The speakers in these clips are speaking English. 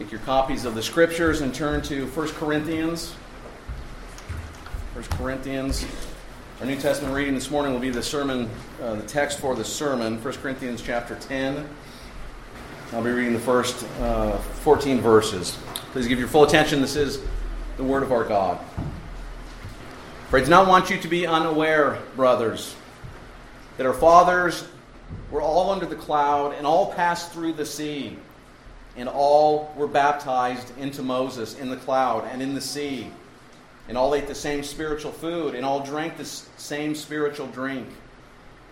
Take your copies of the scriptures and turn to 1 Corinthians. 1 Corinthians. Our New Testament reading this morning will be the sermon, uh, the text for the sermon, 1 Corinthians chapter 10. I'll be reading the first uh, 14 verses. Please give your full attention. This is the word of our God. For I do not want you to be unaware, brothers, that our fathers were all under the cloud and all passed through the sea and all were baptized into Moses in the cloud and in the sea. And all ate the same spiritual food, and all drank the same spiritual drink.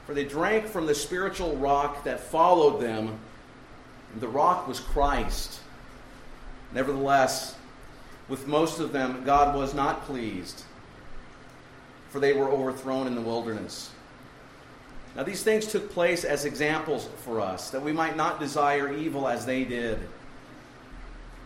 For they drank from the spiritual rock that followed them, and the rock was Christ. Nevertheless, with most of them, God was not pleased, for they were overthrown in the wilderness. Now, these things took place as examples for us, that we might not desire evil as they did.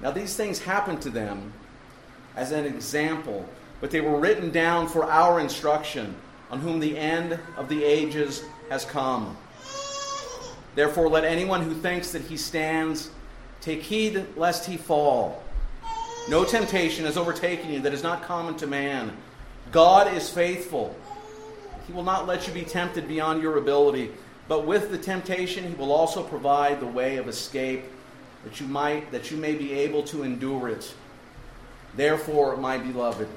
Now, these things happened to them as an example, but they were written down for our instruction, on whom the end of the ages has come. Therefore, let anyone who thinks that he stands take heed lest he fall. No temptation has overtaken you that is not common to man. God is faithful. He will not let you be tempted beyond your ability, but with the temptation, He will also provide the way of escape that you might that you may be able to endure it. Therefore, my beloved,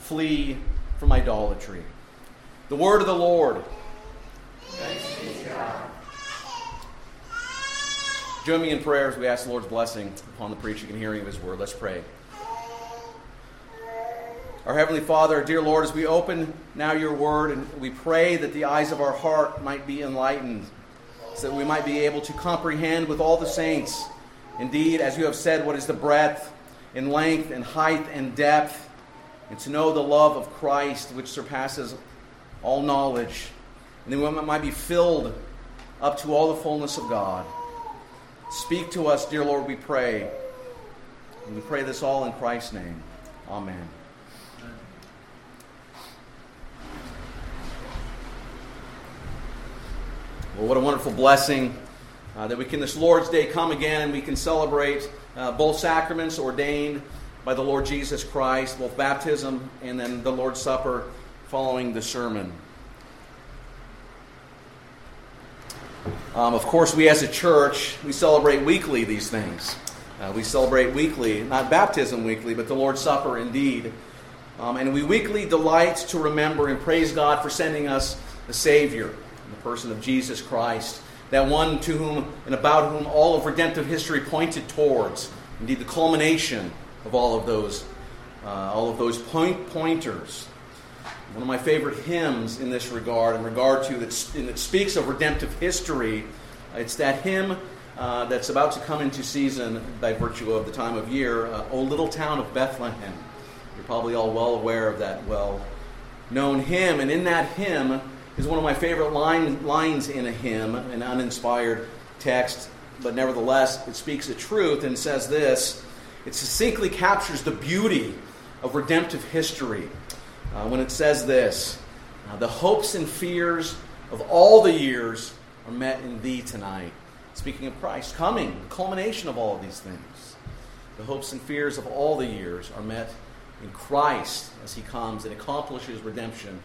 flee from idolatry. The word of the Lord. Join me in prayer as we ask the Lord's blessing upon the preaching and hearing of His word. Let's pray. Our Heavenly Father, our dear Lord, as we open now your word and we pray that the eyes of our heart might be enlightened, so that we might be able to comprehend with all the saints Indeed, as you have said, what is the breadth and length and height and depth, and to know the love of Christ which surpasses all knowledge, and that we might be filled up to all the fullness of God. Speak to us, dear Lord, we pray. And we pray this all in Christ's name. Amen. Well, what a wonderful blessing uh, that we can, this Lord's Day, come again and we can celebrate uh, both sacraments ordained by the Lord Jesus Christ, both baptism and then the Lord's Supper following the sermon. Um, of course, we as a church, we celebrate weekly these things. Uh, we celebrate weekly, not baptism weekly, but the Lord's Supper indeed. Um, and we weekly delight to remember and praise God for sending us a Savior the person of Jesus Christ that one to whom and about whom all of redemptive history pointed towards. Indeed, the culmination of all of those, uh, all of those point pointers. One of my favorite hymns in this regard, in regard to that, that speaks of redemptive history, it's that hymn uh, that's about to come into season by virtue of the time of year, uh, "O Little Town of Bethlehem." You're probably all well aware of that well-known hymn, and in that hymn is one of my favorite line, lines in a hymn, an uninspired text, but nevertheless, it speaks the truth and says this it succinctly captures the beauty of redemptive history uh, when it says this The hopes and fears of all the years are met in thee tonight. Speaking of Christ coming, the culmination of all of these things. The hopes and fears of all the years are met in Christ as he comes and accomplishes redemption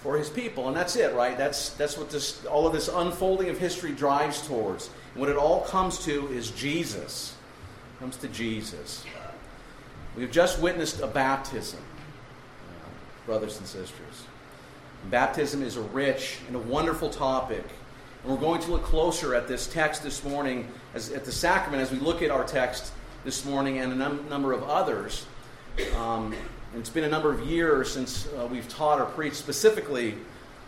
for his people. And that's it, right? That's, that's what this, all of this unfolding of history drives towards. And what it all comes to is Jesus. It comes to Jesus. We've just witnessed a baptism, brothers and sisters. Baptism is a rich and a wonderful topic. And we're going to look closer at this text this morning, as, at the sacrament, as we look at our text this morning and a num- number of others. Um, and it's been a number of years since uh, we've taught or preached specifically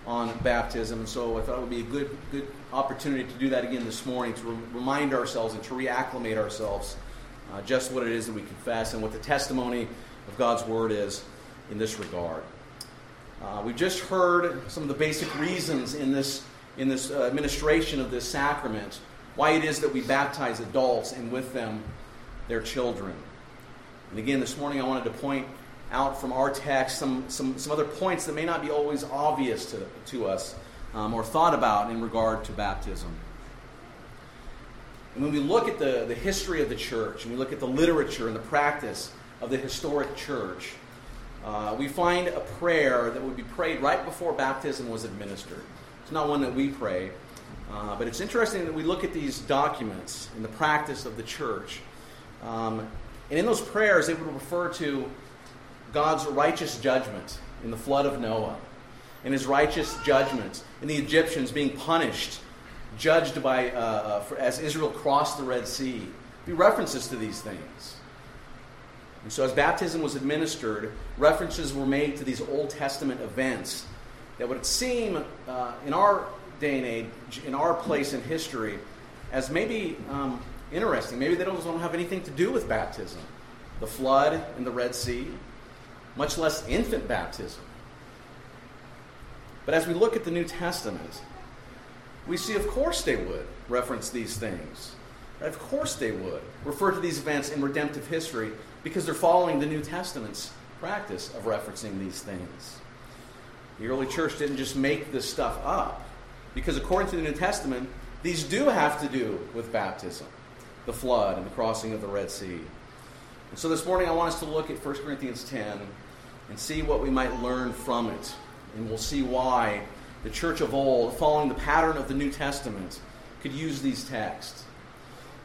on baptism, and so I thought it would be a good, good opportunity to do that again this morning to re- remind ourselves and to reacclimate ourselves uh, just what it is that we confess and what the testimony of God's Word is in this regard. Uh, we've just heard some of the basic reasons in this, in this uh, administration of this sacrament why it is that we baptize adults and with them their children. And again, this morning I wanted to point out from our text some, some, some other points that may not be always obvious to, to us um, or thought about in regard to baptism. And when we look at the, the history of the church and we look at the literature and the practice of the historic church, uh, we find a prayer that would be prayed right before baptism was administered. It's not one that we pray, uh, but it's interesting that we look at these documents in the practice of the church. Um, and in those prayers, they would refer to God's righteous judgment in the flood of Noah, and his righteous judgment in the Egyptians being punished, judged by, uh, uh, for, as Israel crossed the Red Sea. Be references to these things. And so, as baptism was administered, references were made to these Old Testament events that would seem, uh, in our day and age, in our place in history, as maybe um, interesting. Maybe they don't have anything to do with baptism. The flood and the Red Sea, much less infant baptism. But as we look at the New Testament, we see, of course, they would reference these things. Of course, they would refer to these events in redemptive history because they're following the New Testament's practice of referencing these things. The early church didn't just make this stuff up, because according to the New Testament, these do have to do with baptism, the flood, and the crossing of the Red Sea. And so this morning, I want us to look at 1 Corinthians 10 and see what we might learn from it. And we'll see why the church of old, following the pattern of the New Testament, could use these texts.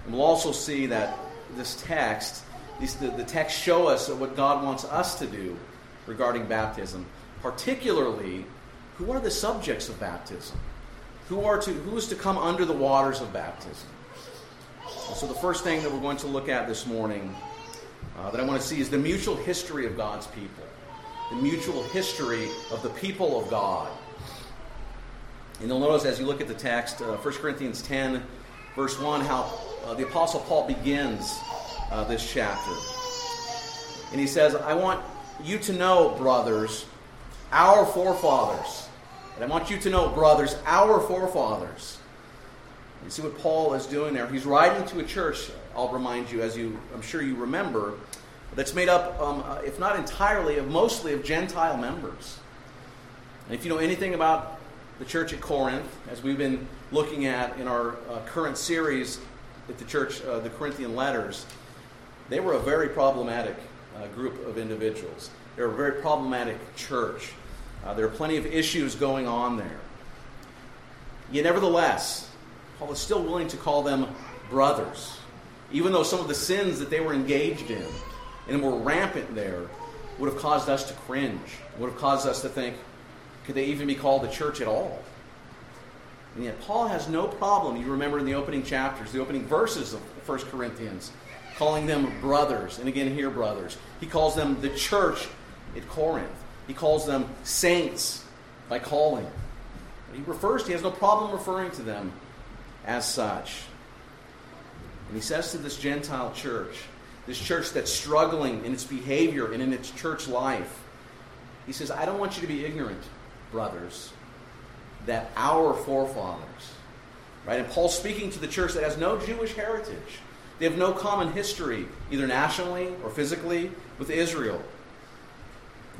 And we'll also see that this text, these, the, the texts show us what God wants us to do regarding baptism, particularly who are the subjects of baptism, who are to who is to come under the waters of baptism. So the first thing that we're going to look at this morning uh, that I want to see is the mutual history of God's people the mutual history of the people of God. And you'll notice as you look at the text, uh, 1 Corinthians 10, verse 1, how uh, the Apostle Paul begins uh, this chapter. And he says, I want you to know, brothers, our forefathers. And I want you to know, brothers, our forefathers. You see what Paul is doing there? He's writing to a church, I'll remind you, as you I'm sure you remember, that's made up, um, uh, if not entirely, of mostly of Gentile members. And if you know anything about the church at Corinth, as we've been looking at in our uh, current series at the church, uh, the Corinthian letters, they were a very problematic uh, group of individuals. They were a very problematic church. Uh, there are plenty of issues going on there. Yet, nevertheless, Paul is still willing to call them brothers, even though some of the sins that they were engaged in and were rampant there would have caused us to cringe, would have caused us to think, could they even be called a church at all? And yet, Paul has no problem, you remember in the opening chapters, the opening verses of 1 Corinthians, calling them brothers. And again, here, brothers. He calls them the church at Corinth. He calls them saints by calling. He refers, he has no problem referring to them as such. And he says to this Gentile church, this church that's struggling in its behavior and in its church life. He says, I don't want you to be ignorant, brothers, that our forefathers, right? And Paul's speaking to the church that has no Jewish heritage. They have no common history, either nationally or physically, with Israel.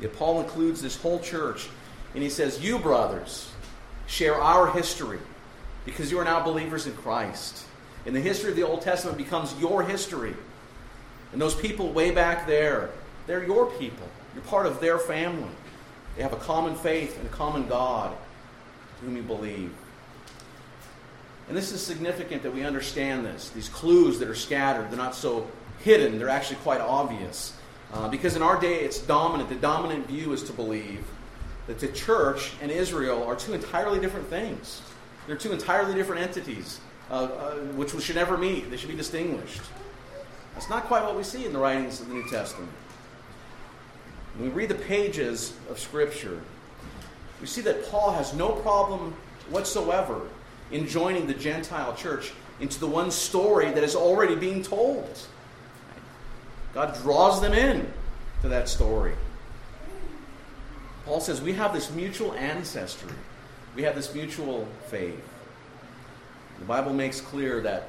Yet Paul includes this whole church, and he says, You, brothers, share our history because you are now believers in Christ. And the history of the Old Testament becomes your history. And those people way back there, they're your people. You're part of their family. They have a common faith and a common God to whom you believe. And this is significant that we understand this. These clues that are scattered, they're not so hidden, they're actually quite obvious. Uh, because in our day, it's dominant. The dominant view is to believe that the church and Israel are two entirely different things. They're two entirely different entities, uh, uh, which should never meet. They should be distinguished. That's not quite what we see in the writings of the New Testament. When we read the pages of Scripture, we see that Paul has no problem whatsoever in joining the Gentile church into the one story that is already being told. God draws them in to that story. Paul says we have this mutual ancestry, we have this mutual faith. The Bible makes clear that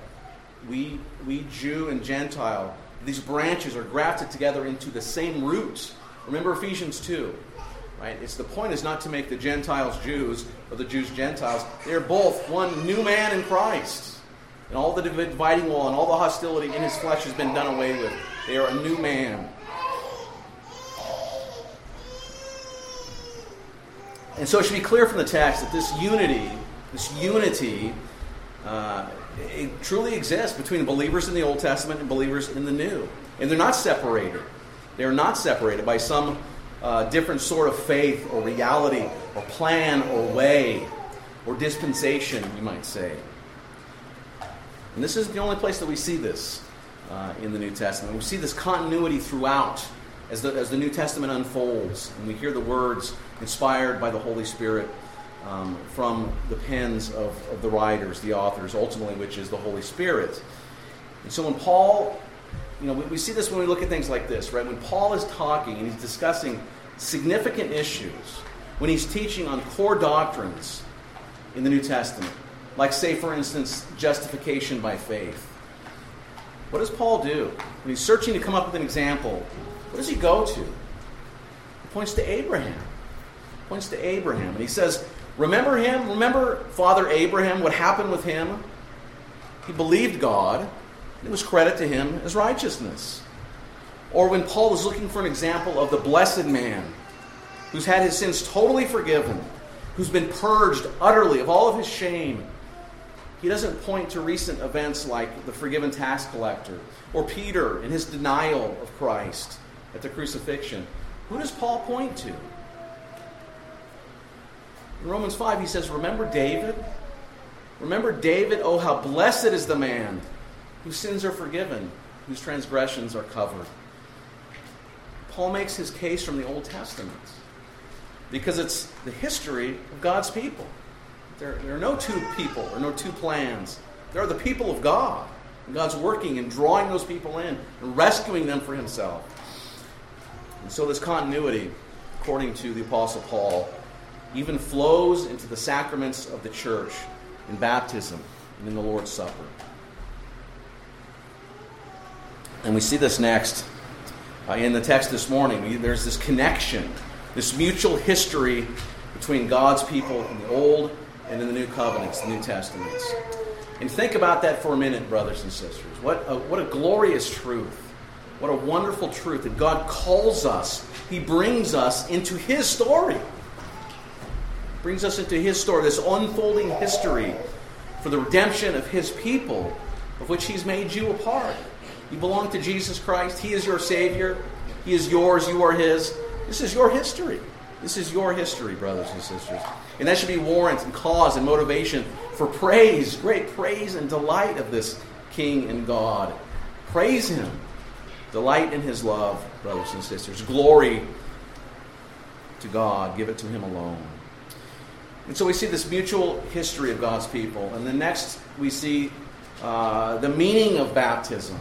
we, we Jew and Gentile, these branches are grafted together into the same roots. Remember Ephesians 2. Right? It's the point is not to make the Gentiles Jews or the Jews Gentiles. They're both one new man in Christ. And all the dividing wall and all the hostility in his flesh has been done away with. They are a new man. And so it should be clear from the text that this unity, this unity, uh, it truly exists between believers in the Old Testament and believers in the New. And they're not separated. They are not separated by some uh, different sort of faith or reality or plan or way or dispensation, you might say. And this is the only place that we see this uh, in the New Testament. We see this continuity throughout as the, as the New Testament unfolds, and we hear the words inspired by the Holy Spirit um, from the pens of, of the writers, the authors, ultimately, which is the Holy Spirit. And so when Paul, you know, we, we see this when we look at things like this, right? When Paul is talking and he's discussing significant issues, when he's teaching on core doctrines in the New Testament, like, say, for instance, justification by faith. What does Paul do? When he's searching to come up with an example, what does he go to? He points to Abraham. He points to Abraham. And he says, Remember him? Remember Father Abraham, what happened with him? He believed God, it was credit to him as righteousness. Or when Paul was looking for an example of the blessed man who's had his sins totally forgiven, who's been purged utterly of all of his shame, he doesn't point to recent events like the forgiven tax collector or Peter in his denial of Christ at the crucifixion. Who does Paul point to? In Romans 5, he says, Remember David? Remember David? Oh, how blessed is the man whose sins are forgiven, whose transgressions are covered. Paul makes his case from the Old Testament because it's the history of God's people. There, there are no two people or no two plans. There are the people of God. And God's working and drawing those people in and rescuing them for himself. And so this continuity, according to the Apostle Paul, even flows into the sacraments of the church in baptism and in the Lord's Supper. And we see this next uh, in the text this morning. There's this connection, this mutual history between God's people in the Old and in the New Covenants, the New Testaments. And think about that for a minute, brothers and sisters. What a, what a glorious truth. What a wonderful truth that God calls us, He brings us into His story. Brings us into His story, this unfolding history for the redemption of His people, of which He's made you a part. You belong to Jesus Christ. He is your Savior. He is yours. You are His. This is your history. This is your history, brothers and sisters. And that should be warrant and cause and motivation for praise, great praise and delight of this King and God. Praise Him. Delight in His love, brothers and sisters. Glory to God. Give it to Him alone. And so we see this mutual history of God's people. And then next we see uh, the meaning of baptism.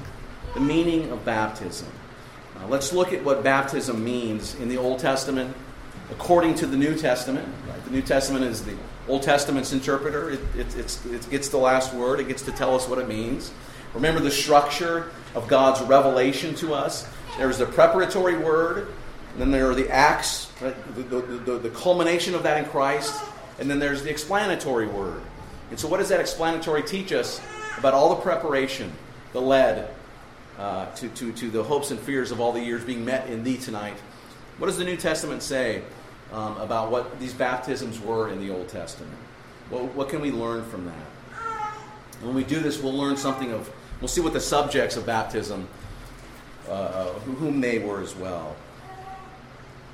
The meaning of baptism. Uh, let's look at what baptism means in the Old Testament according to the New Testament. Right? The New Testament is the Old Testament's interpreter. It, it, it gets the last word, it gets to tell us what it means. Remember the structure of God's revelation to us. There's the preparatory word, and then there are the acts, right? the, the, the, the culmination of that in Christ, and then there's the explanatory word. And so, what does that explanatory teach us about all the preparation the lead, uh, to, to, to the hopes and fears of all the years being met in thee tonight? What does the New Testament say um, about what these baptisms were in the Old Testament? What, what can we learn from that? When we do this, we'll learn something of, we'll see what the subjects of baptism, uh, whom they were as well.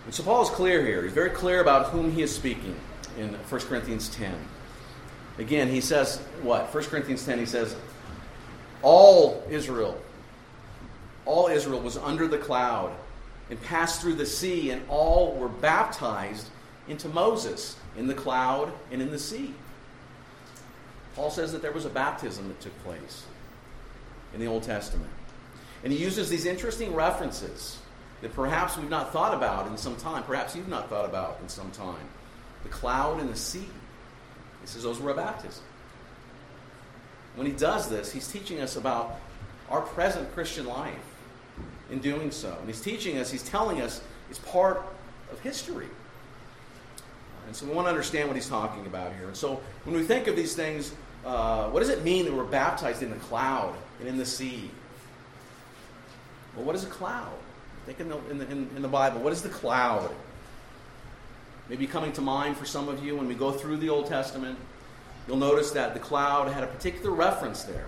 And so Paul is clear here. He's very clear about whom he is speaking in 1 Corinthians 10. Again, he says what? 1 Corinthians 10, he says, All Israel, all Israel was under the cloud and passed through the sea, and all were baptized into Moses in the cloud and in the sea. Paul says that there was a baptism that took place in the Old Testament. And he uses these interesting references that perhaps we've not thought about in some time. Perhaps you've not thought about in some time. The cloud and the sea. He says those were a baptism. When he does this, he's teaching us about our present Christian life in doing so. And he's teaching us, he's telling us it's part of history. And so we want to understand what he's talking about here. And so when we think of these things, uh, what does it mean that we're baptized in the cloud and in the sea? Well, what is a cloud? Think in the, in the, in, in the Bible. What is the cloud? Maybe coming to mind for some of you when we go through the Old Testament, you'll notice that the cloud had a particular reference there,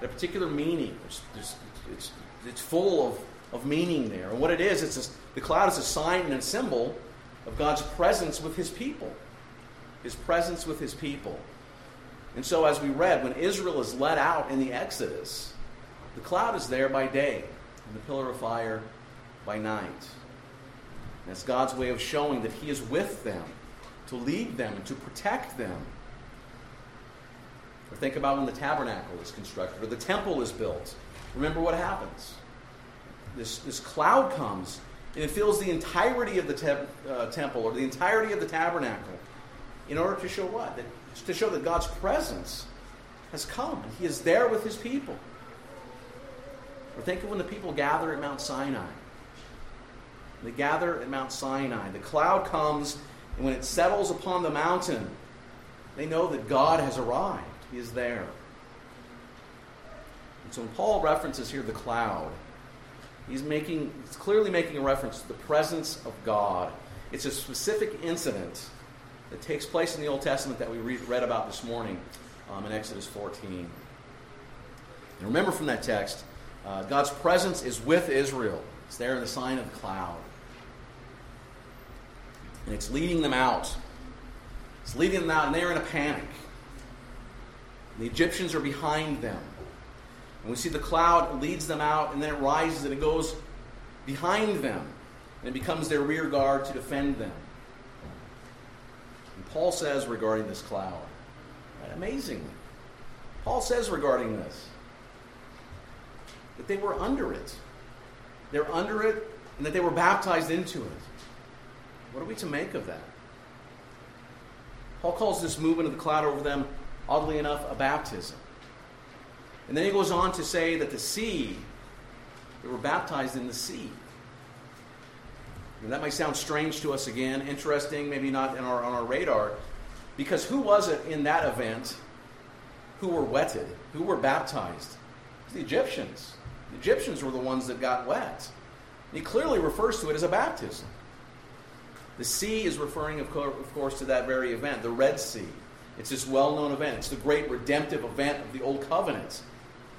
a particular meaning. There's, there's, it's, it's full of, of meaning there. And what it is, it's a, the cloud is a sign and a symbol of God's presence with his people. His presence with his people. And so, as we read, when Israel is led out in the Exodus, the cloud is there by day, and the pillar of fire by night. That's God's way of showing that He is with them, to lead them, to protect them. Or think about when the tabernacle is constructed, or the temple is built. Remember what happens. This, this cloud comes, and it fills the entirety of the te- uh, temple, or the entirety of the tabernacle, in order to show what? That, to show that God's presence has come, and He is there with His people. Or think of when the people gather at Mount Sinai. They gather at Mount Sinai. The cloud comes, and when it settles upon the mountain, they know that God has arrived. He is there. And so when Paul references here the cloud, he's making he's clearly making a reference to the presence of God. It's a specific incident that takes place in the Old Testament that we read about this morning um, in Exodus 14. And remember from that text, uh, God's presence is with Israel. It's there in the sign of the cloud. And it's leading them out. It's leading them out, and they're in a panic. The Egyptians are behind them. And we see the cloud leads them out, and then it rises and it goes behind them. And it becomes their rear guard to defend them. And Paul says regarding this cloud, right, amazingly, Paul says regarding this that they were under it. They're under it, and that they were baptized into it. What are we to make of that? Paul calls this movement of the cloud over them, oddly enough, a baptism. And then he goes on to say that the sea, they were baptized in the sea. And that might sound strange to us again, interesting, maybe not in our, on our radar, because who was it in that event who were wetted, who were baptized? the Egyptians. The Egyptians were the ones that got wet. He clearly refers to it as a baptism. The sea is referring, of course, to that very event, the Red Sea. It's this well known event. It's the great redemptive event of the Old Covenant.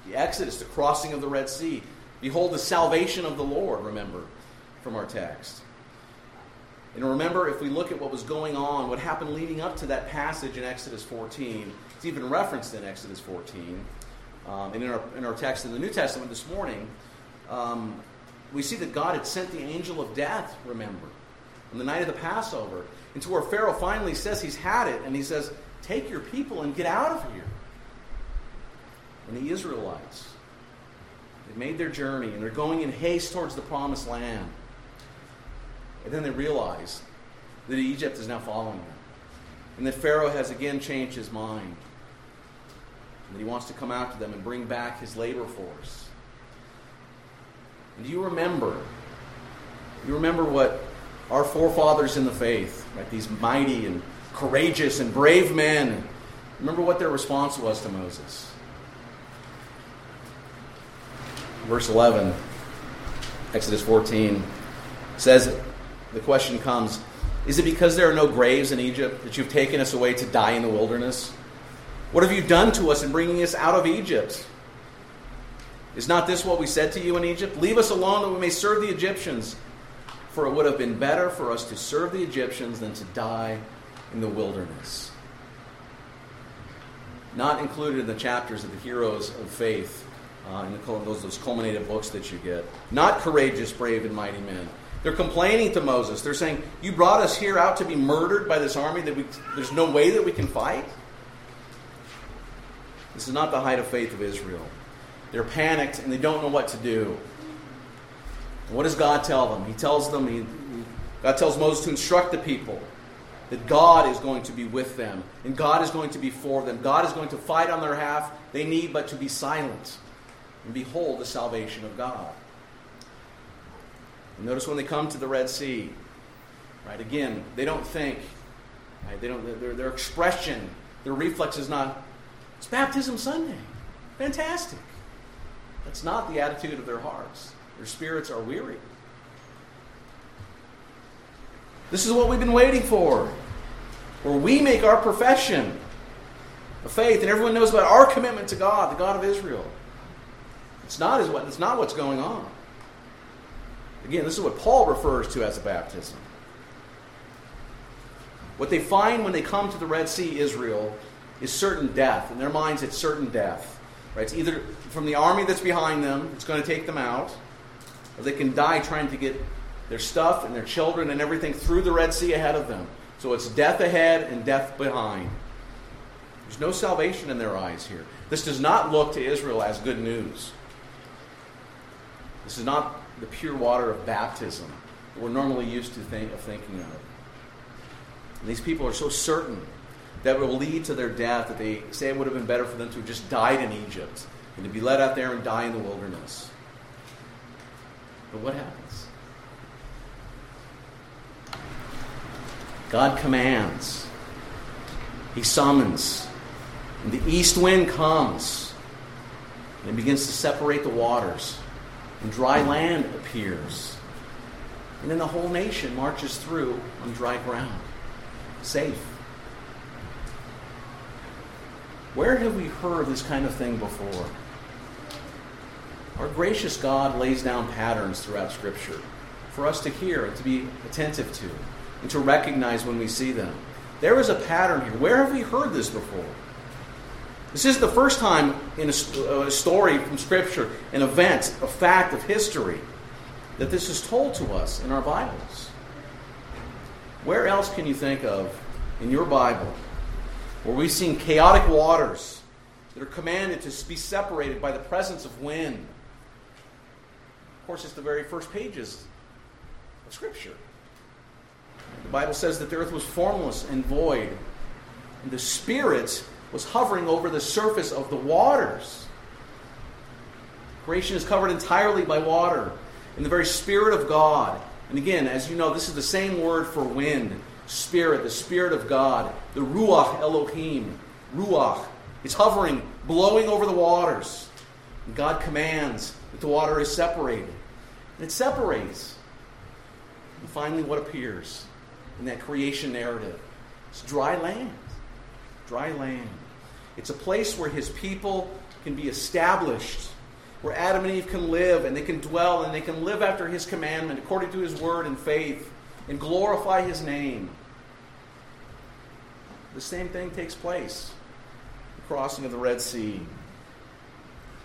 The Exodus, the crossing of the Red Sea. Behold the salvation of the Lord, remember, from our text. And remember, if we look at what was going on, what happened leading up to that passage in Exodus 14, it's even referenced in Exodus 14. Um, and in our, in our text in the New Testament this morning, um, we see that God had sent the angel of death, remember, on the night of the Passover. And to where Pharaoh finally says he's had it, and he says, Take your people and get out of here. And the Israelites, they made their journey, and they're going in haste towards the promised land. And then they realize that Egypt is now following them. And that Pharaoh has again changed his mind that he wants to come after them and bring back his labor force. And do you remember? You remember what our forefathers in the faith, right, these mighty and courageous and brave men, remember what their response was to Moses? Verse 11, Exodus 14, says, the question comes, Is it because there are no graves in Egypt that you've taken us away to die in the wilderness? What have you done to us in bringing us out of Egypt? Is not this what we said to you in Egypt? Leave us alone that we may serve the Egyptians. For it would have been better for us to serve the Egyptians than to die in the wilderness. Not included in the chapters of the heroes of faith, uh, in the, those, those culminated books that you get. Not courageous, brave, and mighty men. They're complaining to Moses. They're saying, You brought us here out to be murdered by this army that we, there's no way that we can fight? This is not the height of faith of Israel. They're panicked and they don't know what to do. What does God tell them? He tells them, he, God tells Moses to instruct the people that God is going to be with them and God is going to be for them. God is going to fight on their behalf. They need but to be silent and behold the salvation of God. And notice when they come to the Red Sea, right? Again, they don't think, right? They don't. Their, their expression, their reflex is not. It's Baptism Sunday. Fantastic. That's not the attitude of their hearts. Their spirits are weary. This is what we've been waiting for. Where we make our profession of faith, and everyone knows about our commitment to God, the God of Israel. It's not, as what, it's not what's going on. Again, this is what Paul refers to as a baptism. What they find when they come to the Red Sea, Israel, is certain death. In their minds, it's certain death. Right? It's either from the army that's behind them, it's going to take them out, or they can die trying to get their stuff and their children and everything through the Red Sea ahead of them. So it's death ahead and death behind. There's no salvation in their eyes here. This does not look to Israel as good news. This is not the pure water of baptism that we're normally used to think, of thinking of. And these people are so certain that will lead to their death that they say it would have been better for them to have just died in Egypt and to be led out there and die in the wilderness. But what happens? God commands. He summons. And the east wind comes and it begins to separate the waters. And dry land appears. And then the whole nation marches through on dry ground, safe. Where have we heard this kind of thing before? Our gracious God lays down patterns throughout Scripture for us to hear and to be attentive to and to recognize when we see them. There is a pattern here. Where have we heard this before? This is the first time in a, uh, a, story from Scripture, an event, a fact of history, that this is told to us in our Bibles. Where else can you think of in your Bible where we've seen chaotic waters that are commanded to be separated by the presence of wind? Of course, it's the very first pages of Scripture. The Bible says that the earth was formless and void, and the Spirit was hovering over the surface of the waters. Creation is covered entirely by water in the very Spirit of God. And again, as you know, this is the same word for wind, Spirit, the Spirit of God, the Ruach Elohim. Ruach. It's hovering, blowing over the waters. And God commands that the water is separated. And it separates. And finally, what appears in that creation narrative? It's dry land dry land. It's a place where his people can be established, where Adam and Eve can live and they can dwell and they can live after his commandment according to his word and faith and glorify his name. The same thing takes place. The crossing of the Red Sea.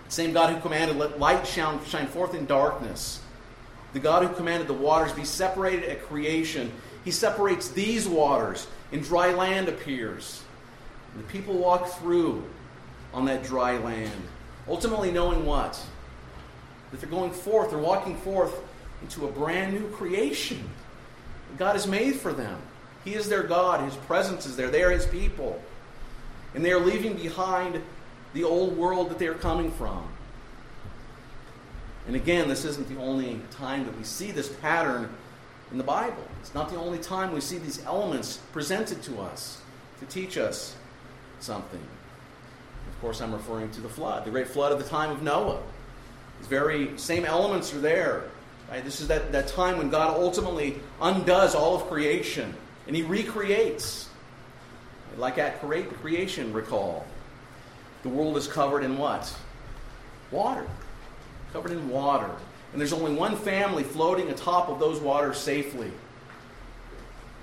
The same God who commanded, let light shine, shine forth in darkness. The God who commanded the waters be separated at creation. He separates these waters, and dry land appears. And the people walk through on that dry land, ultimately knowing what? That they're going forth, they're walking forth into a brand new creation God has made for them. He is their God, His presence is there, they are His people. And they are leaving behind the old world that they are coming from. And again, this isn't the only time that we see this pattern in the Bible. It's not the only time we see these elements presented to us to teach us something. Of course, I'm referring to the flood, the great flood of the time of Noah. These very same elements are there. Right? This is that, that time when God ultimately undoes all of creation and he recreates. Like at creation, recall. The world is covered in what? Water. Covered in water. And there's only one family floating atop of those waters safely.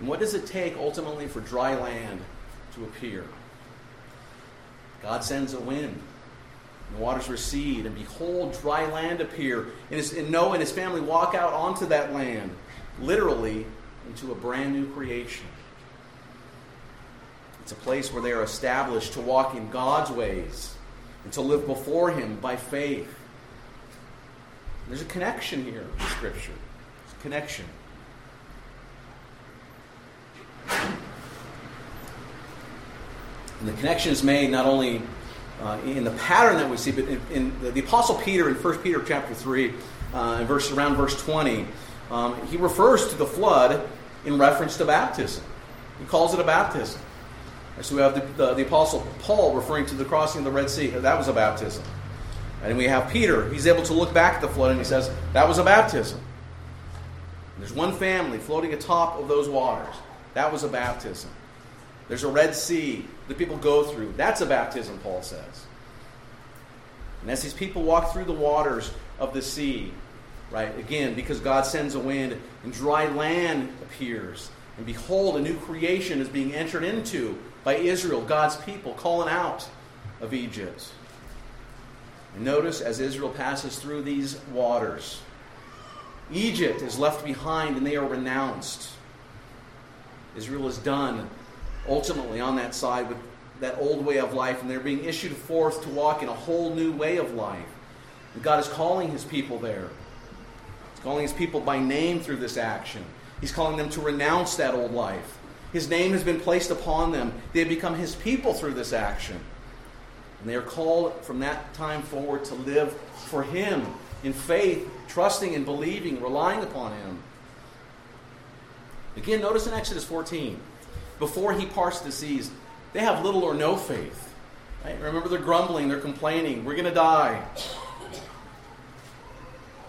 And what does it take ultimately for dry land to appear? God sends a wind. The waters recede, and behold, dry land appear. And, his, and Noah and his family walk out onto that land, literally into a brand new creation. It's a place where they are established to walk in God's ways, and to live before Him by faith. There's a connection here in Scripture. A connection. And the connection is made not only uh, in the pattern that we see, but in, in the, the, Apostle Peter in 1 Peter chapter 3, uh, verse, around verse 20, um, he refers to the flood in reference to baptism. He calls it a baptism. So we have the, the, the, Apostle Paul referring to the crossing of the Red Sea. That was a baptism. And we have Peter. He's able to look back at the flood and he says, that was a baptism. And there's one family floating atop of those waters. That was a baptism. There's a Red Sea that people go through. That's a baptism, Paul says. And as these people walk through the waters of the sea, right, again, because God sends a wind and dry land appears, and behold, a new creation is being entered into by Israel, God's people, calling out of Egypt. And notice as Israel passes through these waters, Egypt is left behind and they are renounced. Israel is done ultimately on that side with that old way of life, and they're being issued forth to walk in a whole new way of life. And God is calling his people there. Calling his people by name through this action. He's calling them to renounce that old life. His name has been placed upon them. They have become his people through this action. And they are called from that time forward to live for him in faith, trusting and believing, relying upon him. Again, notice in Exodus 14, before he parts the seas, they have little or no faith. Right? Remember, they're grumbling, they're complaining, we're going to die.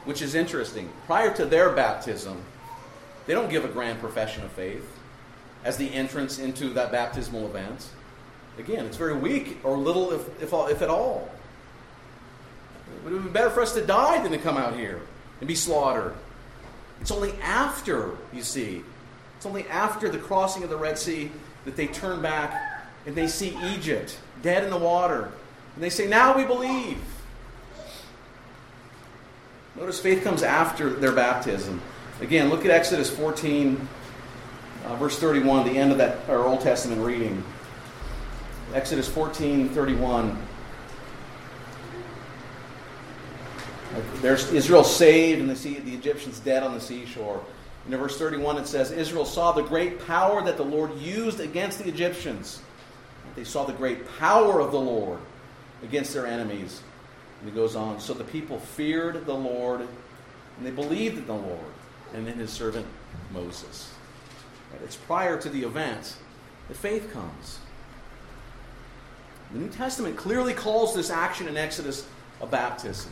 Which is interesting. Prior to their baptism, they don't give a grand profession of faith as the entrance into that baptismal event. Again, it's very weak or little, if, if, if at all. It would be better for us to die than to come out here and be slaughtered. It's only after, you see, it's only after the crossing of the Red Sea that they turn back and they see Egypt dead in the water. And they say, Now we believe. Notice faith comes after their baptism. Again, look at Exodus 14, uh, verse 31, the end of that our Old Testament reading. Exodus 14, 31. There's Israel saved, and they see the Egyptians dead on the seashore. And in verse 31, it says, Israel saw the great power that the Lord used against the Egyptians. They saw the great power of the Lord against their enemies. And it goes on. So the people feared the Lord, and they believed in the Lord and in his servant Moses. It's prior to the event that faith comes. The New Testament clearly calls this action in Exodus a baptism.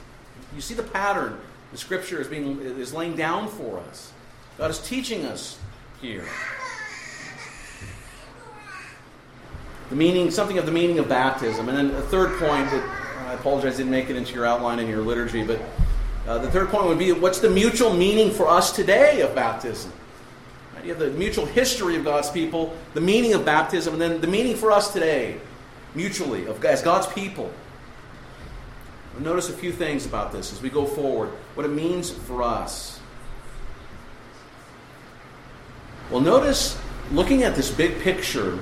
You see the pattern the Scripture is, being, is laying down for us. God is teaching us here. The meaning, something of the meaning of baptism. And then a third point that I apologize, I didn't make it into your outline in your liturgy, but uh, the third point would be what's the mutual meaning for us today of baptism? You have the mutual history of God's people, the meaning of baptism, and then the meaning for us today, mutually, of, as God's people. Notice a few things about this as we go forward, what it means for us. Well, notice, looking at this big picture,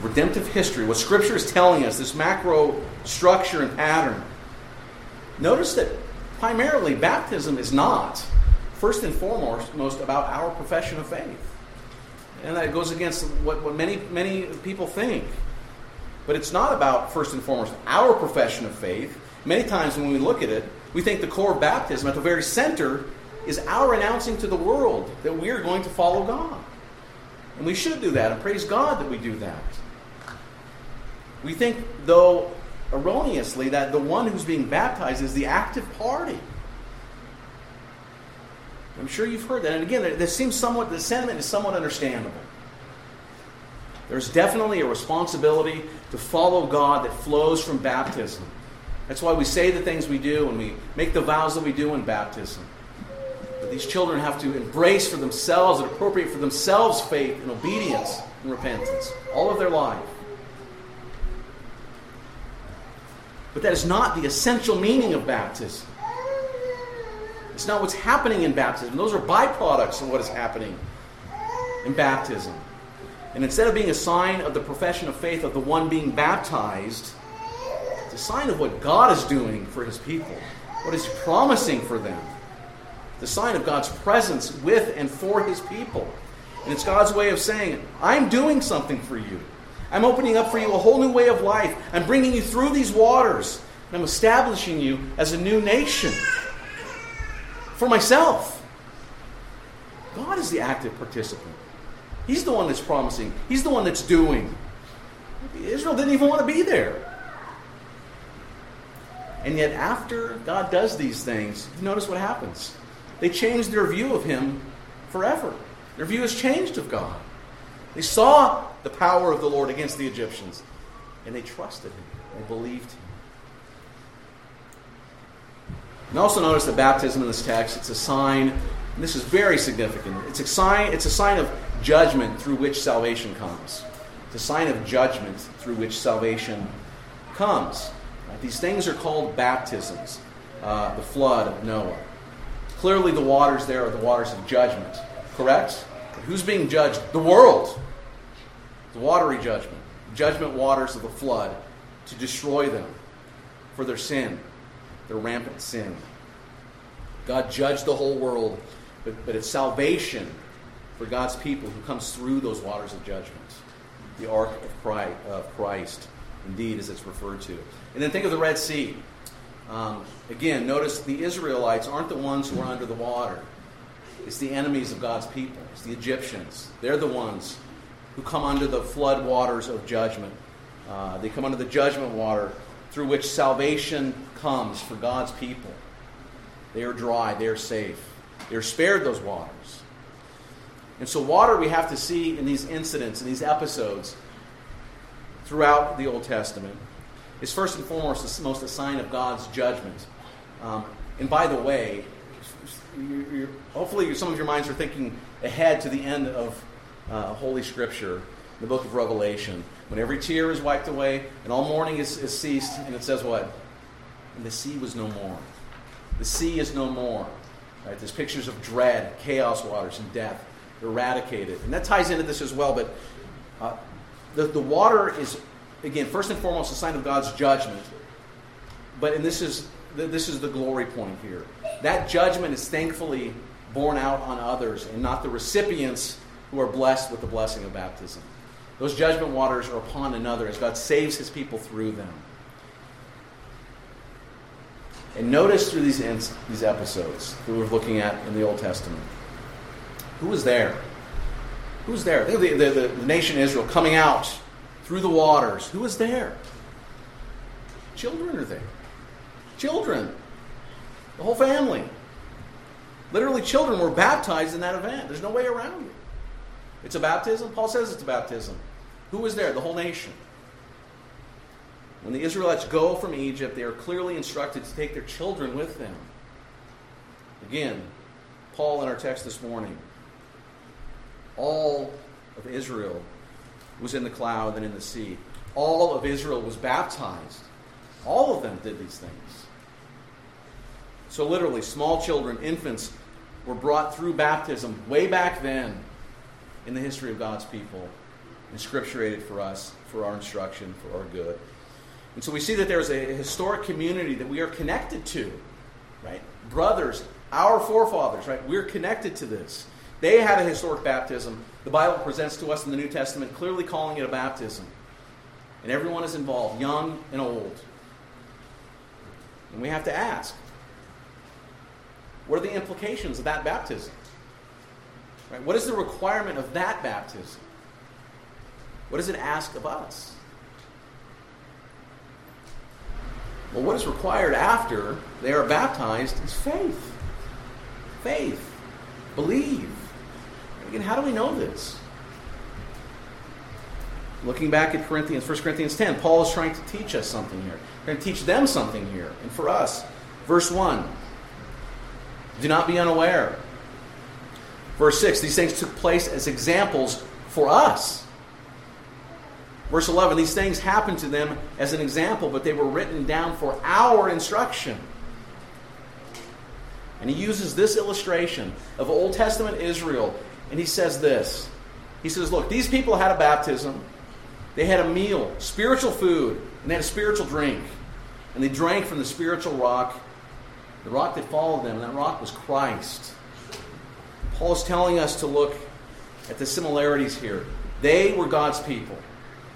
redemptive history, what Scripture is telling us, this macro structure and pattern, notice that primarily baptism is not first and foremost about our profession of faith. And that goes against what, what many, many people think. But it's not about, first and foremost, our profession of faith. Many times when we look at it, we think the core of baptism, at the very center, is our announcing to the world that we are going to follow God. And we should do that, and praise God that we do that. We think, though erroneously, that the one who's being baptized is the active party. I'm sure you've heard that. And again, this seems somewhat, the sentiment is somewhat understandable. There's definitely a responsibility to follow God that flows from baptism. That's why we say the things we do and we make the vows that we do in baptism. But these children have to embrace for themselves and appropriate for themselves faith and obedience and repentance all of their life. But that is not the essential meaning of baptism. It's not what's happening in baptism. Those are byproducts of what is happening in baptism. And instead of being a sign of the profession of faith of the one being baptized, It's a sign of what God is doing for his people, what he's promising for them. The sign of God's presence with and for his people. And it's God's way of saying, I'm doing something for you. I'm opening up for you a whole new way of life. I'm bringing you through these waters. And I'm establishing you as a new nation for myself. God is the active participant. He's the one that's promising, He's the one that's doing. Israel didn't even want to be there. And yet, after God does these things, notice what happens. They change their view of Him forever. Their view has changed of God. They saw the power of the Lord against the Egyptians, and they trusted Him. They believed Him. And also notice the baptism in this text, it's a sign, this is very significant. It's a sign, it's a sign of judgment through which salvation comes. It's a sign of judgment through which salvation comes. These things are called baptisms. Uh, the flood of Noah. Clearly, the waters there are the waters of judgment. Correct? Who's being judged? The world. The watery judgment. Judgment waters of the flood to destroy them for their sin, their rampant sin. God judged the whole world, but, but it's salvation for God's people who comes through those waters of judgment. The ark of Christ, of Christ indeed, as it's referred to. And then think of the Red Sea. Um, again, notice the Israelites aren't the ones who are under the water. It's the enemies of God's people. It's the Egyptians. They're the ones who come under the flood waters of judgment. Uh, they come under the judgment water through which salvation comes for God's people. They are dry, they are safe. They are spared those waters. And so, water we have to see in these incidents, in these episodes throughout the Old Testament, is first and foremost the most a sign of God's judgment. Um, and by the way, you're, hopefully some of your minds are thinking ahead to the end of uh, Holy Scripture, the book of Revelation, when every tear is wiped away and all mourning is, is ceased, and it says what? And the sea was no more. The sea is no more. Right? There's pictures of dread, chaos waters, and death eradicated. And that ties into this as well, but uh, the, the water is, again, first and foremost, a sign of God's judgment. But, and this is, this is the glory point here. That judgment is thankfully borne out on others and not the recipients who are blessed with the blessing of baptism. Those judgment waters are upon another as God saves his people through them. And notice through these, these episodes that we're looking at in the Old Testament, who was there? Who was there? The, the, the, the nation Israel coming out through the waters. Who was there? Children are there. Children. The whole family. Literally, children were baptized in that event. There's no way around it. It's a baptism. Paul says it's a baptism. Who was there? The whole nation. When the Israelites go from Egypt, they are clearly instructed to take their children with them. Again, Paul in our text this morning, all of Israel was in the cloud and in the sea. All of Israel was baptized. All of them did these things. So, literally, small children, infants, were brought through baptism way back then in the history of God's people and scripturated for us, for our instruction, for our good. And so we see that there's a historic community that we are connected to, right? Brothers, our forefathers, right? We're connected to this. They had a historic baptism. The Bible presents to us in the New Testament clearly calling it a baptism. And everyone is involved, young and old. And we have to ask what are the implications of that baptism? Right? What is the requirement of that baptism? What does it ask of us? Well, what is required after they are baptized is faith. Faith. Believe. Again, how do we know this? Looking back at Corinthians, 1 Corinthians 10, Paul is trying to teach us something here. He's going to teach them something here. And for us, verse 1 do not be unaware. Verse 6 these things took place as examples for us. Verse 11 these things happened to them as an example, but they were written down for our instruction. And he uses this illustration of Old Testament Israel, and he says this. He says, Look, these people had a baptism, they had a meal, spiritual food, and they had a spiritual drink. And they drank from the spiritual rock, the rock that followed them, and that rock was Christ. Paul is telling us to look at the similarities here. They were God's people.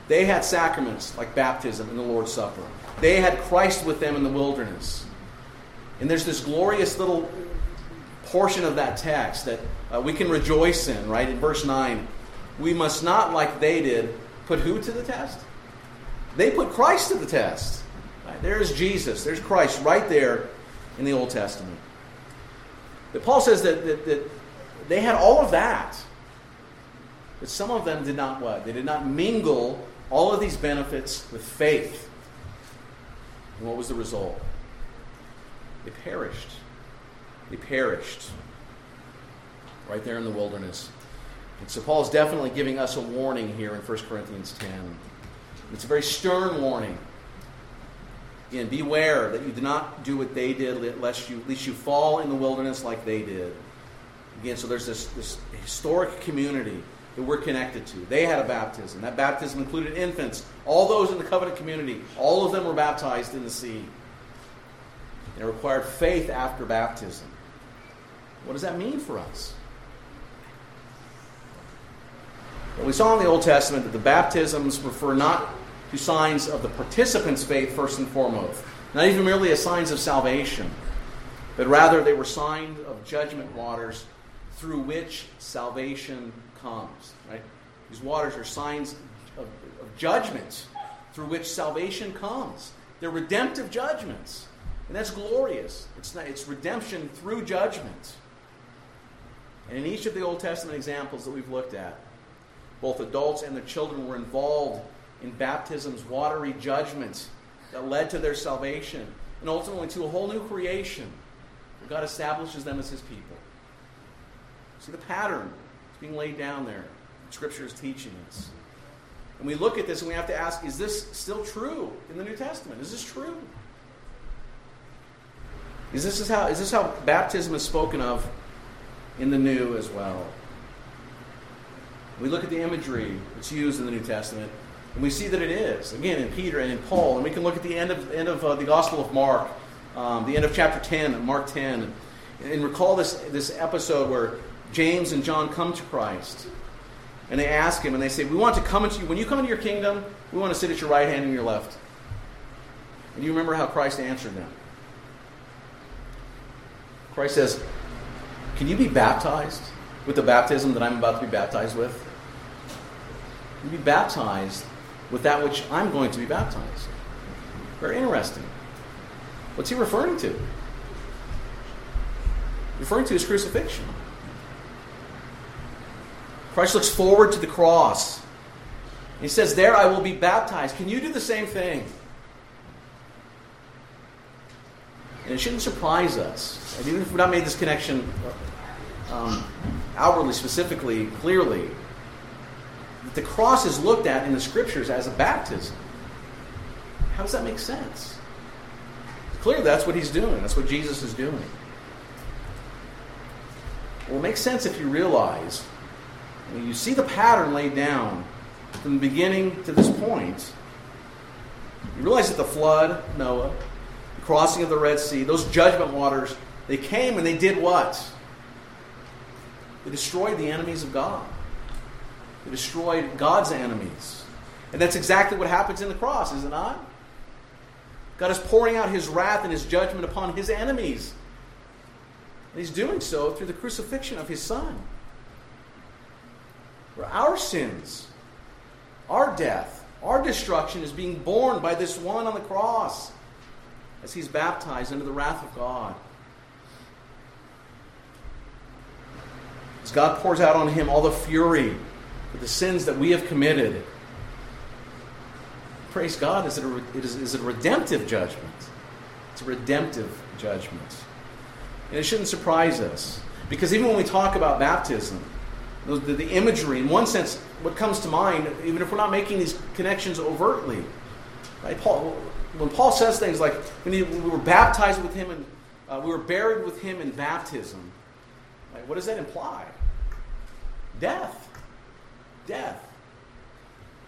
They had sacraments like baptism and the Lord's Supper. They had Christ with them in the wilderness. And there's this glorious little portion of that text that uh, we can rejoice in, right? In verse 9, we must not, like they did, put who to the test? They put Christ to the test. Right? There's Jesus, there's Christ right there in the Old Testament. But Paul says that, that, that they had all of that. But some of them did not what? They did not mingle all of these benefits with faith. And what was the result? They perished. They perished right there in the wilderness. And so Paul is definitely giving us a warning here in 1 Corinthians 10. It's a very stern warning. Again, beware that you do not do what they did, lest you, lest you fall in the wilderness like they did. Again, so there's this, this historic community that we're connected to. They had a baptism. That baptism included infants. All those in the covenant community, all of them were baptized in the sea. And it required faith after baptism. What does that mean for us? Well, we saw in the Old Testament that the baptisms refer not to signs of the participants' faith first and foremost, not even merely as signs of salvation, but rather they were signs of judgment waters through which salvation comes. Right? These waters are signs of, of judgment through which salvation comes. They're redemptive judgments. And that's glorious. It's, not, it's redemption through judgment. And in each of the Old Testament examples that we've looked at, both adults and their children were involved in baptism's watery judgment that led to their salvation and ultimately to a whole new creation. God establishes them as his people. See the pattern is being laid down there. Scripture is teaching us. And we look at this and we have to ask is this still true in the New Testament? Is this true? Is this is how, is this how baptism is spoken of in the New as well? We look at the imagery that's used in the New Testament, and we see that it is. Again, in Peter and in Paul. And we can look at the end of, end of uh, the Gospel of Mark, um, the end of chapter 10, Mark 10, and, and recall this, this episode where James and John come to Christ. And they ask him, and they say, We want to come into you. When you come into your kingdom, we want to sit at your right hand and your left. And you remember how Christ answered them? Christ says, Can you be baptized with the baptism that I'm about to be baptized with? You be baptized with that which I'm going to be baptized? Very interesting. What's he referring to? Referring to his crucifixion. Christ looks forward to the cross. He says, There I will be baptized. Can you do the same thing? And it shouldn't surprise us. And even if we've not made this connection um, outwardly, specifically, clearly, the cross is looked at in the scriptures as a baptism. How does that make sense? Clearly, that's what he's doing. That's what Jesus is doing. Well, it makes sense if you realize, when you see the pattern laid down from the beginning to this point, you realize that the flood, Noah, the crossing of the Red Sea, those judgment waters, they came and they did what? They destroyed the enemies of God. Destroyed God's enemies. And that's exactly what happens in the cross, is it not? God is pouring out his wrath and his judgment upon his enemies. And he's doing so through the crucifixion of his son. Where our sins, our death, our destruction is being borne by this one on the cross as he's baptized into the wrath of God. As God pours out on him all the fury for the sins that we have committed. Praise God, is it a, it is, is it a redemptive judgment? It's a redemptive judgment. And it shouldn't surprise us. Because even when we talk about baptism, the, the, imagery, in one sense, what comes to mind, even if we're not making these connections overtly, right? Paul, when Paul says things like, when he, we were baptized with him and uh, we were buried with him in baptism, what does that imply? Death. Death.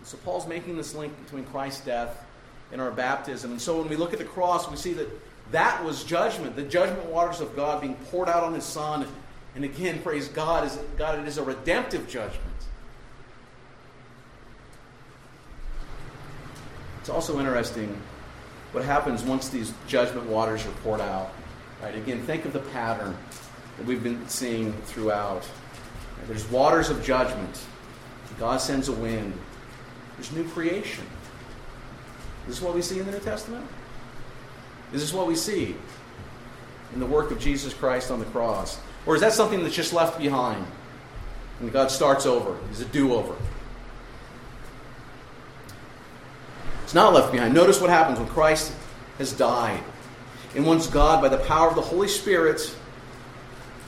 So Paul's making this link between Christ's death and our baptism. And so when we look at the cross, we see that that was judgment, the judgment waters of God being poured out on his Son. And again, praise God, is God, it is a redemptive judgment. It's also interesting what happens once these judgment waters are poured out. Right? Again, think of the pattern that we've been seeing throughout. There's waters of judgment. God sends a wind. There's new creation. Is this what we see in the New Testament? Is this what we see in the work of Jesus Christ on the cross? Or is that something that's just left behind? And God starts over. He's a do over. It's not left behind. Notice what happens when Christ has died. And once God, by the power of the Holy Spirit,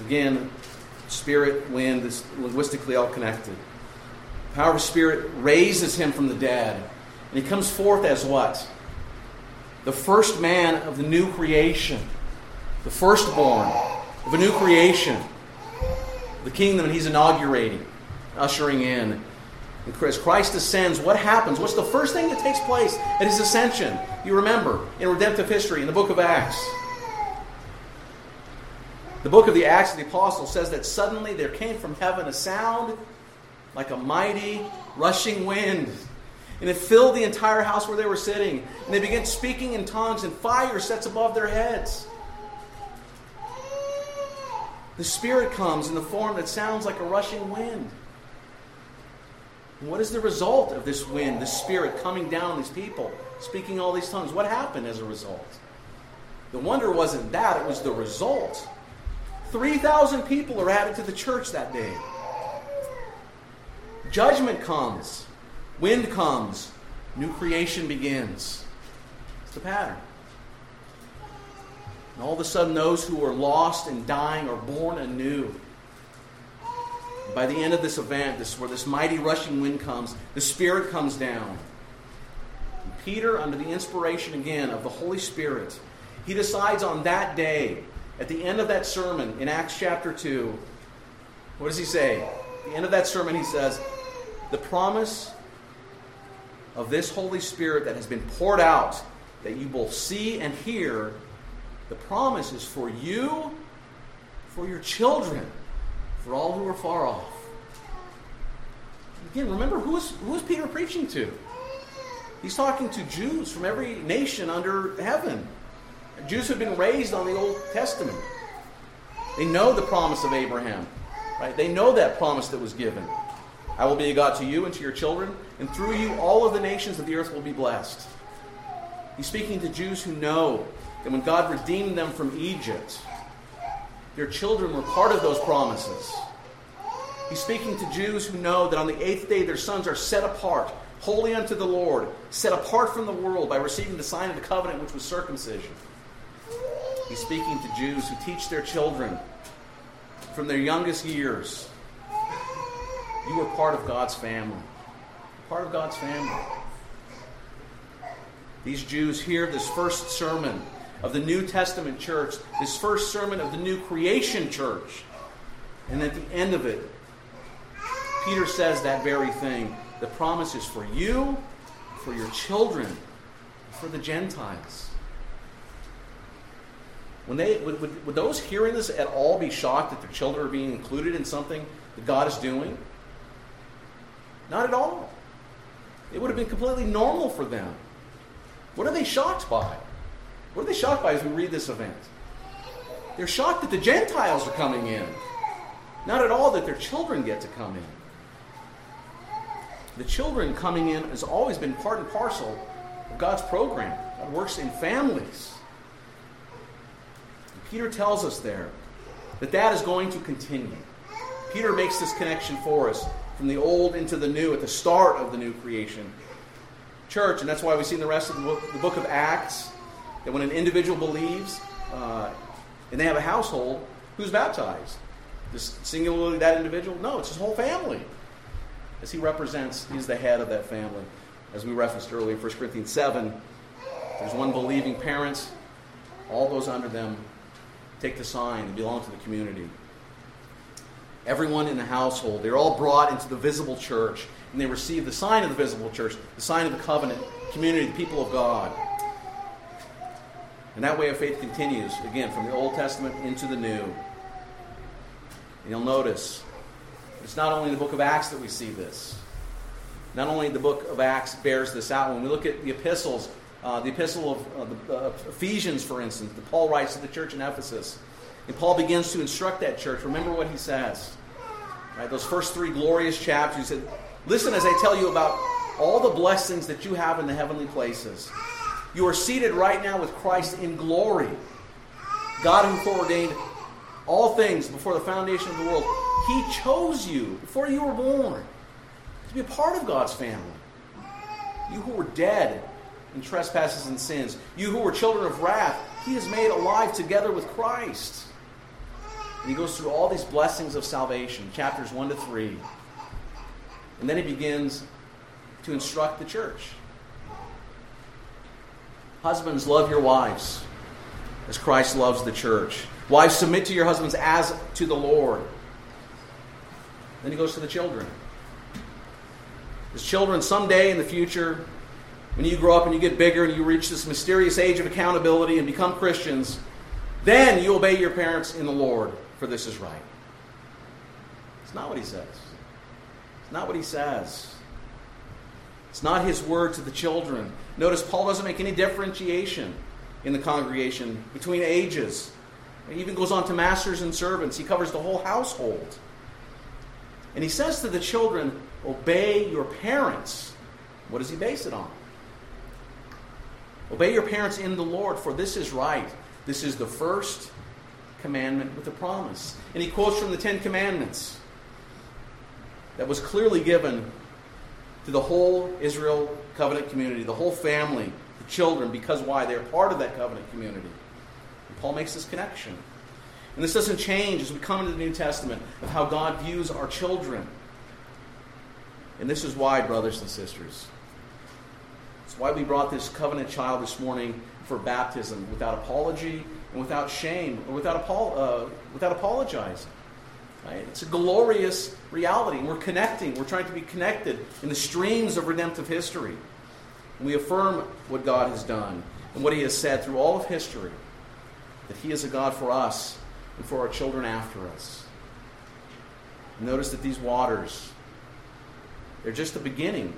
again, spirit, wind, is linguistically all connected. Power of Spirit raises him from the dead. And he comes forth as what? The first man of the new creation. The firstborn of a new creation. The kingdom he's inaugurating, ushering in. And As Christ ascends, what happens? What's the first thing that takes place at his ascension? You remember in redemptive history, in the book of Acts. The book of the Acts of the Apostles says that suddenly there came from heaven a sound like a mighty rushing wind. And it filled the entire house where they were sitting. And they began speaking in tongues, and fire sets above their heads. The Spirit comes in the form that sounds like a rushing wind. What is the result of this wind, the Spirit coming down these people, speaking all these tongues? What happened as a result? The wonder wasn't that, it was the result. 3,000 people are added to the church that day. Judgment comes, wind comes, new creation begins. It's the pattern. And all of a sudden, those who are lost and dying are born anew. By the end of this event, this where this mighty rushing wind comes, the Spirit comes down. And Peter, under the inspiration again of the Holy Spirit, he decides on that day, at the end of that sermon in Acts chapter 2, what does he say? At the end of that sermon, he says, The promise of this Holy Spirit that has been poured out, that you both see and hear, the promise is for you, for your children for all who are far off. Again, remember who is, who is Peter preaching to? He's talking to Jews from every nation under heaven. Jews who have been raised on the Old Testament. They know the promise of Abraham. Right? They know that promise that was given. I will be a God to you and to your children, and through you all of the nations of the earth will be blessed. He's speaking to Jews who know that when God redeemed them from Egypt, their children were part of those promises. He's speaking to Jews who know that on the eighth day their sons are set apart, holy unto the Lord, set apart from the world by receiving the sign of the covenant, which was circumcision. He's speaking to Jews who teach their children from their youngest years. You are part of God's family. Part of God's family. These Jews hear this first sermon of the New Testament church, this first sermon of the new creation church. And at the end of it, Peter says that very thing. The promise is for you, for your children, for the Gentiles. When they, would, would, would those hearing this at all be shocked that their children are being included in something that God is doing? Not at all. It would have been completely normal for them. What are they shocked by? What are they shocked by as we read this event? They're shocked that the Gentiles are coming in. Not at all that their children get to come in. The children coming in has always been part and parcel of God's program. God works in families. And Peter tells us there that that is going to continue. Peter makes this connection for us from the old into the new at the start of the new creation. Church, and that's why we see in the rest of the book, the book of Acts that when an individual believes uh, and they have a household, who's baptized? Just singularly that individual? No, it's his whole family. As he represents, he's the head of that family. As we referenced earlier, 1 Corinthians 7, there's one believing parents, all those under them take the sign and belong to the community. Everyone in the household. They're all brought into the visible church, and they receive the sign of the visible church, the sign of the covenant, community, the people of God. And that way of faith continues, again, from the Old Testament into the New. And you'll notice it's not only in the book of Acts that we see this. Not only the book of Acts bears this out. When we look at the epistles, uh, the epistle of uh, the, uh, Ephesians, for instance, that Paul writes to the church in Ephesus, and Paul begins to instruct that church. Remember what he says. Right, those first three glorious chapters, he said, Listen as I tell you about all the blessings that you have in the heavenly places. You are seated right now with Christ in glory. God who foreordained all things before the foundation of the world, He chose you before you were born to be a part of God's family. You who were dead in trespasses and sins, you who were children of wrath, He has made alive together with Christ. And He goes through all these blessings of salvation, chapters 1 to 3. And then He begins to instruct the church. Husbands, love your wives as Christ loves the church. Wives, submit to your husbands as to the Lord. Then he goes to the children. As children, someday in the future, when you grow up and you get bigger and you reach this mysterious age of accountability and become Christians, then you obey your parents in the Lord, for this is right. It's not what he says. It's not what he says. It's not his word to the children. Notice Paul doesn't make any differentiation in the congregation between ages. He even goes on to masters and servants. He covers the whole household. And he says to the children, Obey your parents. What does he base it on? Obey your parents in the Lord, for this is right. This is the first commandment with a promise. And he quotes from the Ten Commandments that was clearly given to the whole Israel covenant community, the whole family, the children, because why? They're part of that covenant community. And Paul makes this connection. And this doesn't change as we come into the New Testament of how God views our children. And this is why, brothers and sisters, it's why we brought this covenant child this morning for baptism without apology without shame or without, uh, without apologizing. Right? It's a glorious reality. We're connecting. We're trying to be connected in the streams of redemptive history. We affirm what God has done and what He has said through all of history that He is a God for us and for our children after us. Notice that these waters, they're just the beginning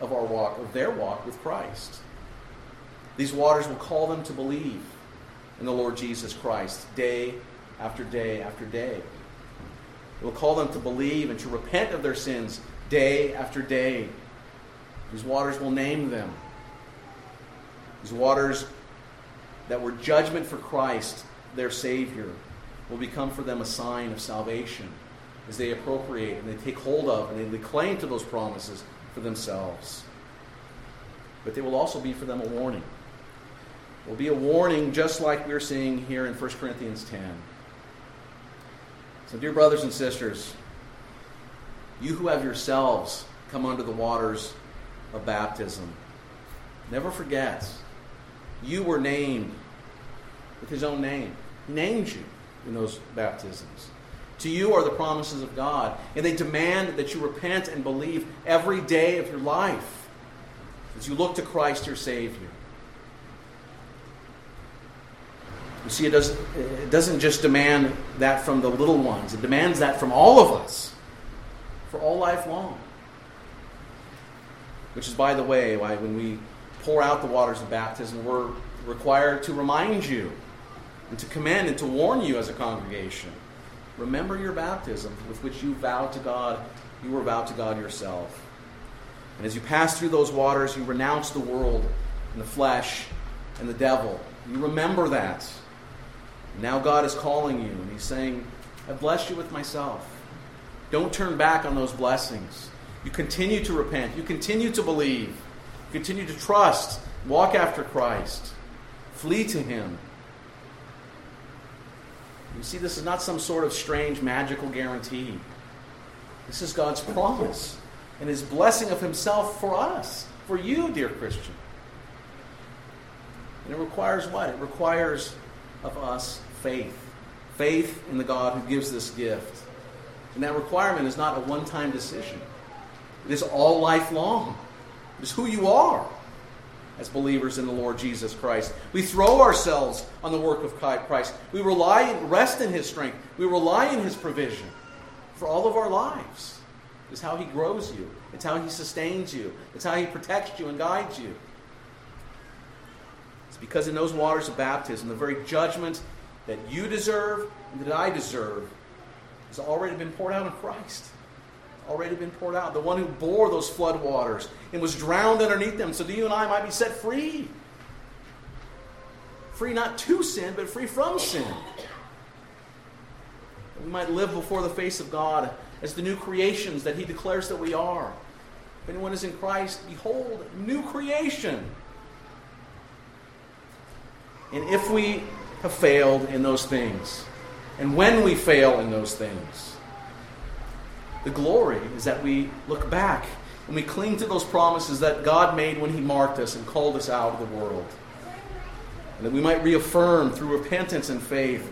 of our walk, of their walk with Christ. These waters will call them to believe in the Lord Jesus Christ day after day after day. It will call them to believe and to repent of their sins day after day. These waters will name them. These waters that were judgment for Christ, their Savior, will become for them a sign of salvation as they appropriate and they take hold of and they claim to those promises for themselves. But they will also be for them a warning. Will be a warning just like we're seeing here in 1 Corinthians 10. So, dear brothers and sisters, you who have yourselves come under the waters of baptism, never forget, you were named with his own name. He named you in those baptisms. To you are the promises of God, and they demand that you repent and believe every day of your life as you look to Christ your Savior. You see, it doesn't, it doesn't just demand that from the little ones, it demands that from all of us for all life long. Which is, by the way, why when we pour out the waters of baptism, we're required to remind you and to commend and to warn you as a congregation. Remember your baptism with which you vowed to God, you were vowed to God yourself. And as you pass through those waters, you renounce the world and the flesh and the devil. You remember that. Now God is calling you, and He's saying, I blessed you with myself. Don't turn back on those blessings. You continue to repent. You continue to believe. You continue to trust. Walk after Christ. Flee to Him. You see, this is not some sort of strange magical guarantee. This is God's promise and His blessing of Himself for us, for you, dear Christian. And it requires what? It requires of us faith. Faith in the God who gives this gift. And that requirement is not a one time decision, it is all lifelong. It is who you are as believers in the Lord Jesus Christ. We throw ourselves on the work of Christ. We rely, and rest in His strength. We rely in His provision for all of our lives. It's how He grows you. It's how He sustains you. It's how He protects you and guides you. It's because in those waters of baptism, the very judgment that you deserve and that I deserve has already been poured out on Christ. Already been poured out. The one who bore those flood waters and was drowned underneath them so that you and I might be set free. Free not to sin, but free from sin. We might live before the face of God as the new creations that He declares that we are. If anyone is in Christ, behold, new creation. And if we have failed in those things, and when we fail in those things, the glory is that we look back and we cling to those promises that God made when He marked us and called us out of the world. And that we might reaffirm through repentance and faith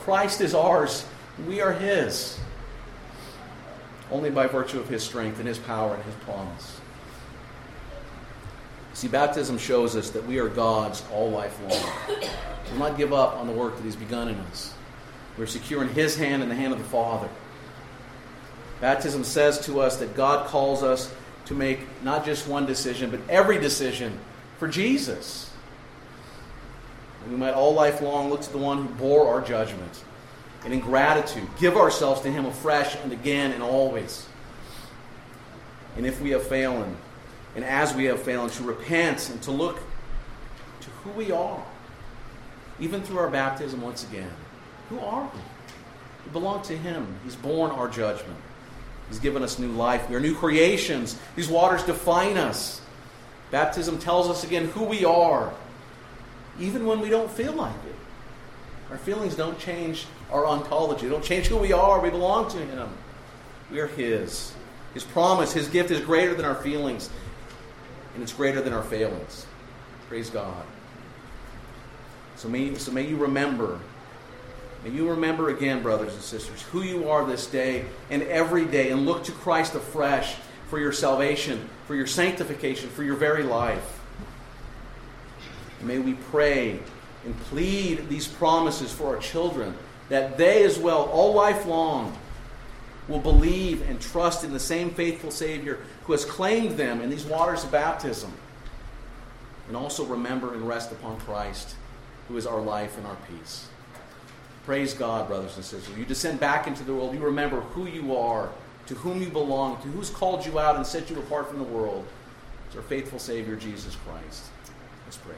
Christ is ours, we are His. Only by virtue of His strength and His power and His promise. See, baptism shows us that we are God's all life long. We'll not give up on the work that He's begun in us. We're secure in His hand and the hand of the Father. Baptism says to us that God calls us to make not just one decision, but every decision for Jesus. We might all life long look to the one who bore our judgment and in gratitude give ourselves to Him afresh and again and always. And if we have failed, and as we have failed, to repent and to look to who we are, even through our baptism once again. Who are we? We belong to Him. He's borne our judgment. He's given us new life. We are new creations. These waters define us. Baptism tells us again who we are, even when we don't feel like it. Our feelings don't change our ontology, they don't change who we are. We belong to Him. We are His. His promise, His gift is greater than our feelings, and it's greater than our failings. Praise God. So may, so may you remember May you remember again, brothers and sisters, who you are this day and every day, and look to Christ afresh for your salvation, for your sanctification, for your very life. And may we pray and plead these promises for our children that they as well, all life long, will believe and trust in the same faithful Savior who has claimed them in these waters of baptism. And also remember and rest upon Christ, who is our life and our peace. Praise God, brothers and sisters. You descend back into the world. You remember who you are, to whom you belong, to who's called you out and set you apart from the world. It's our faithful Savior, Jesus Christ. Let's pray.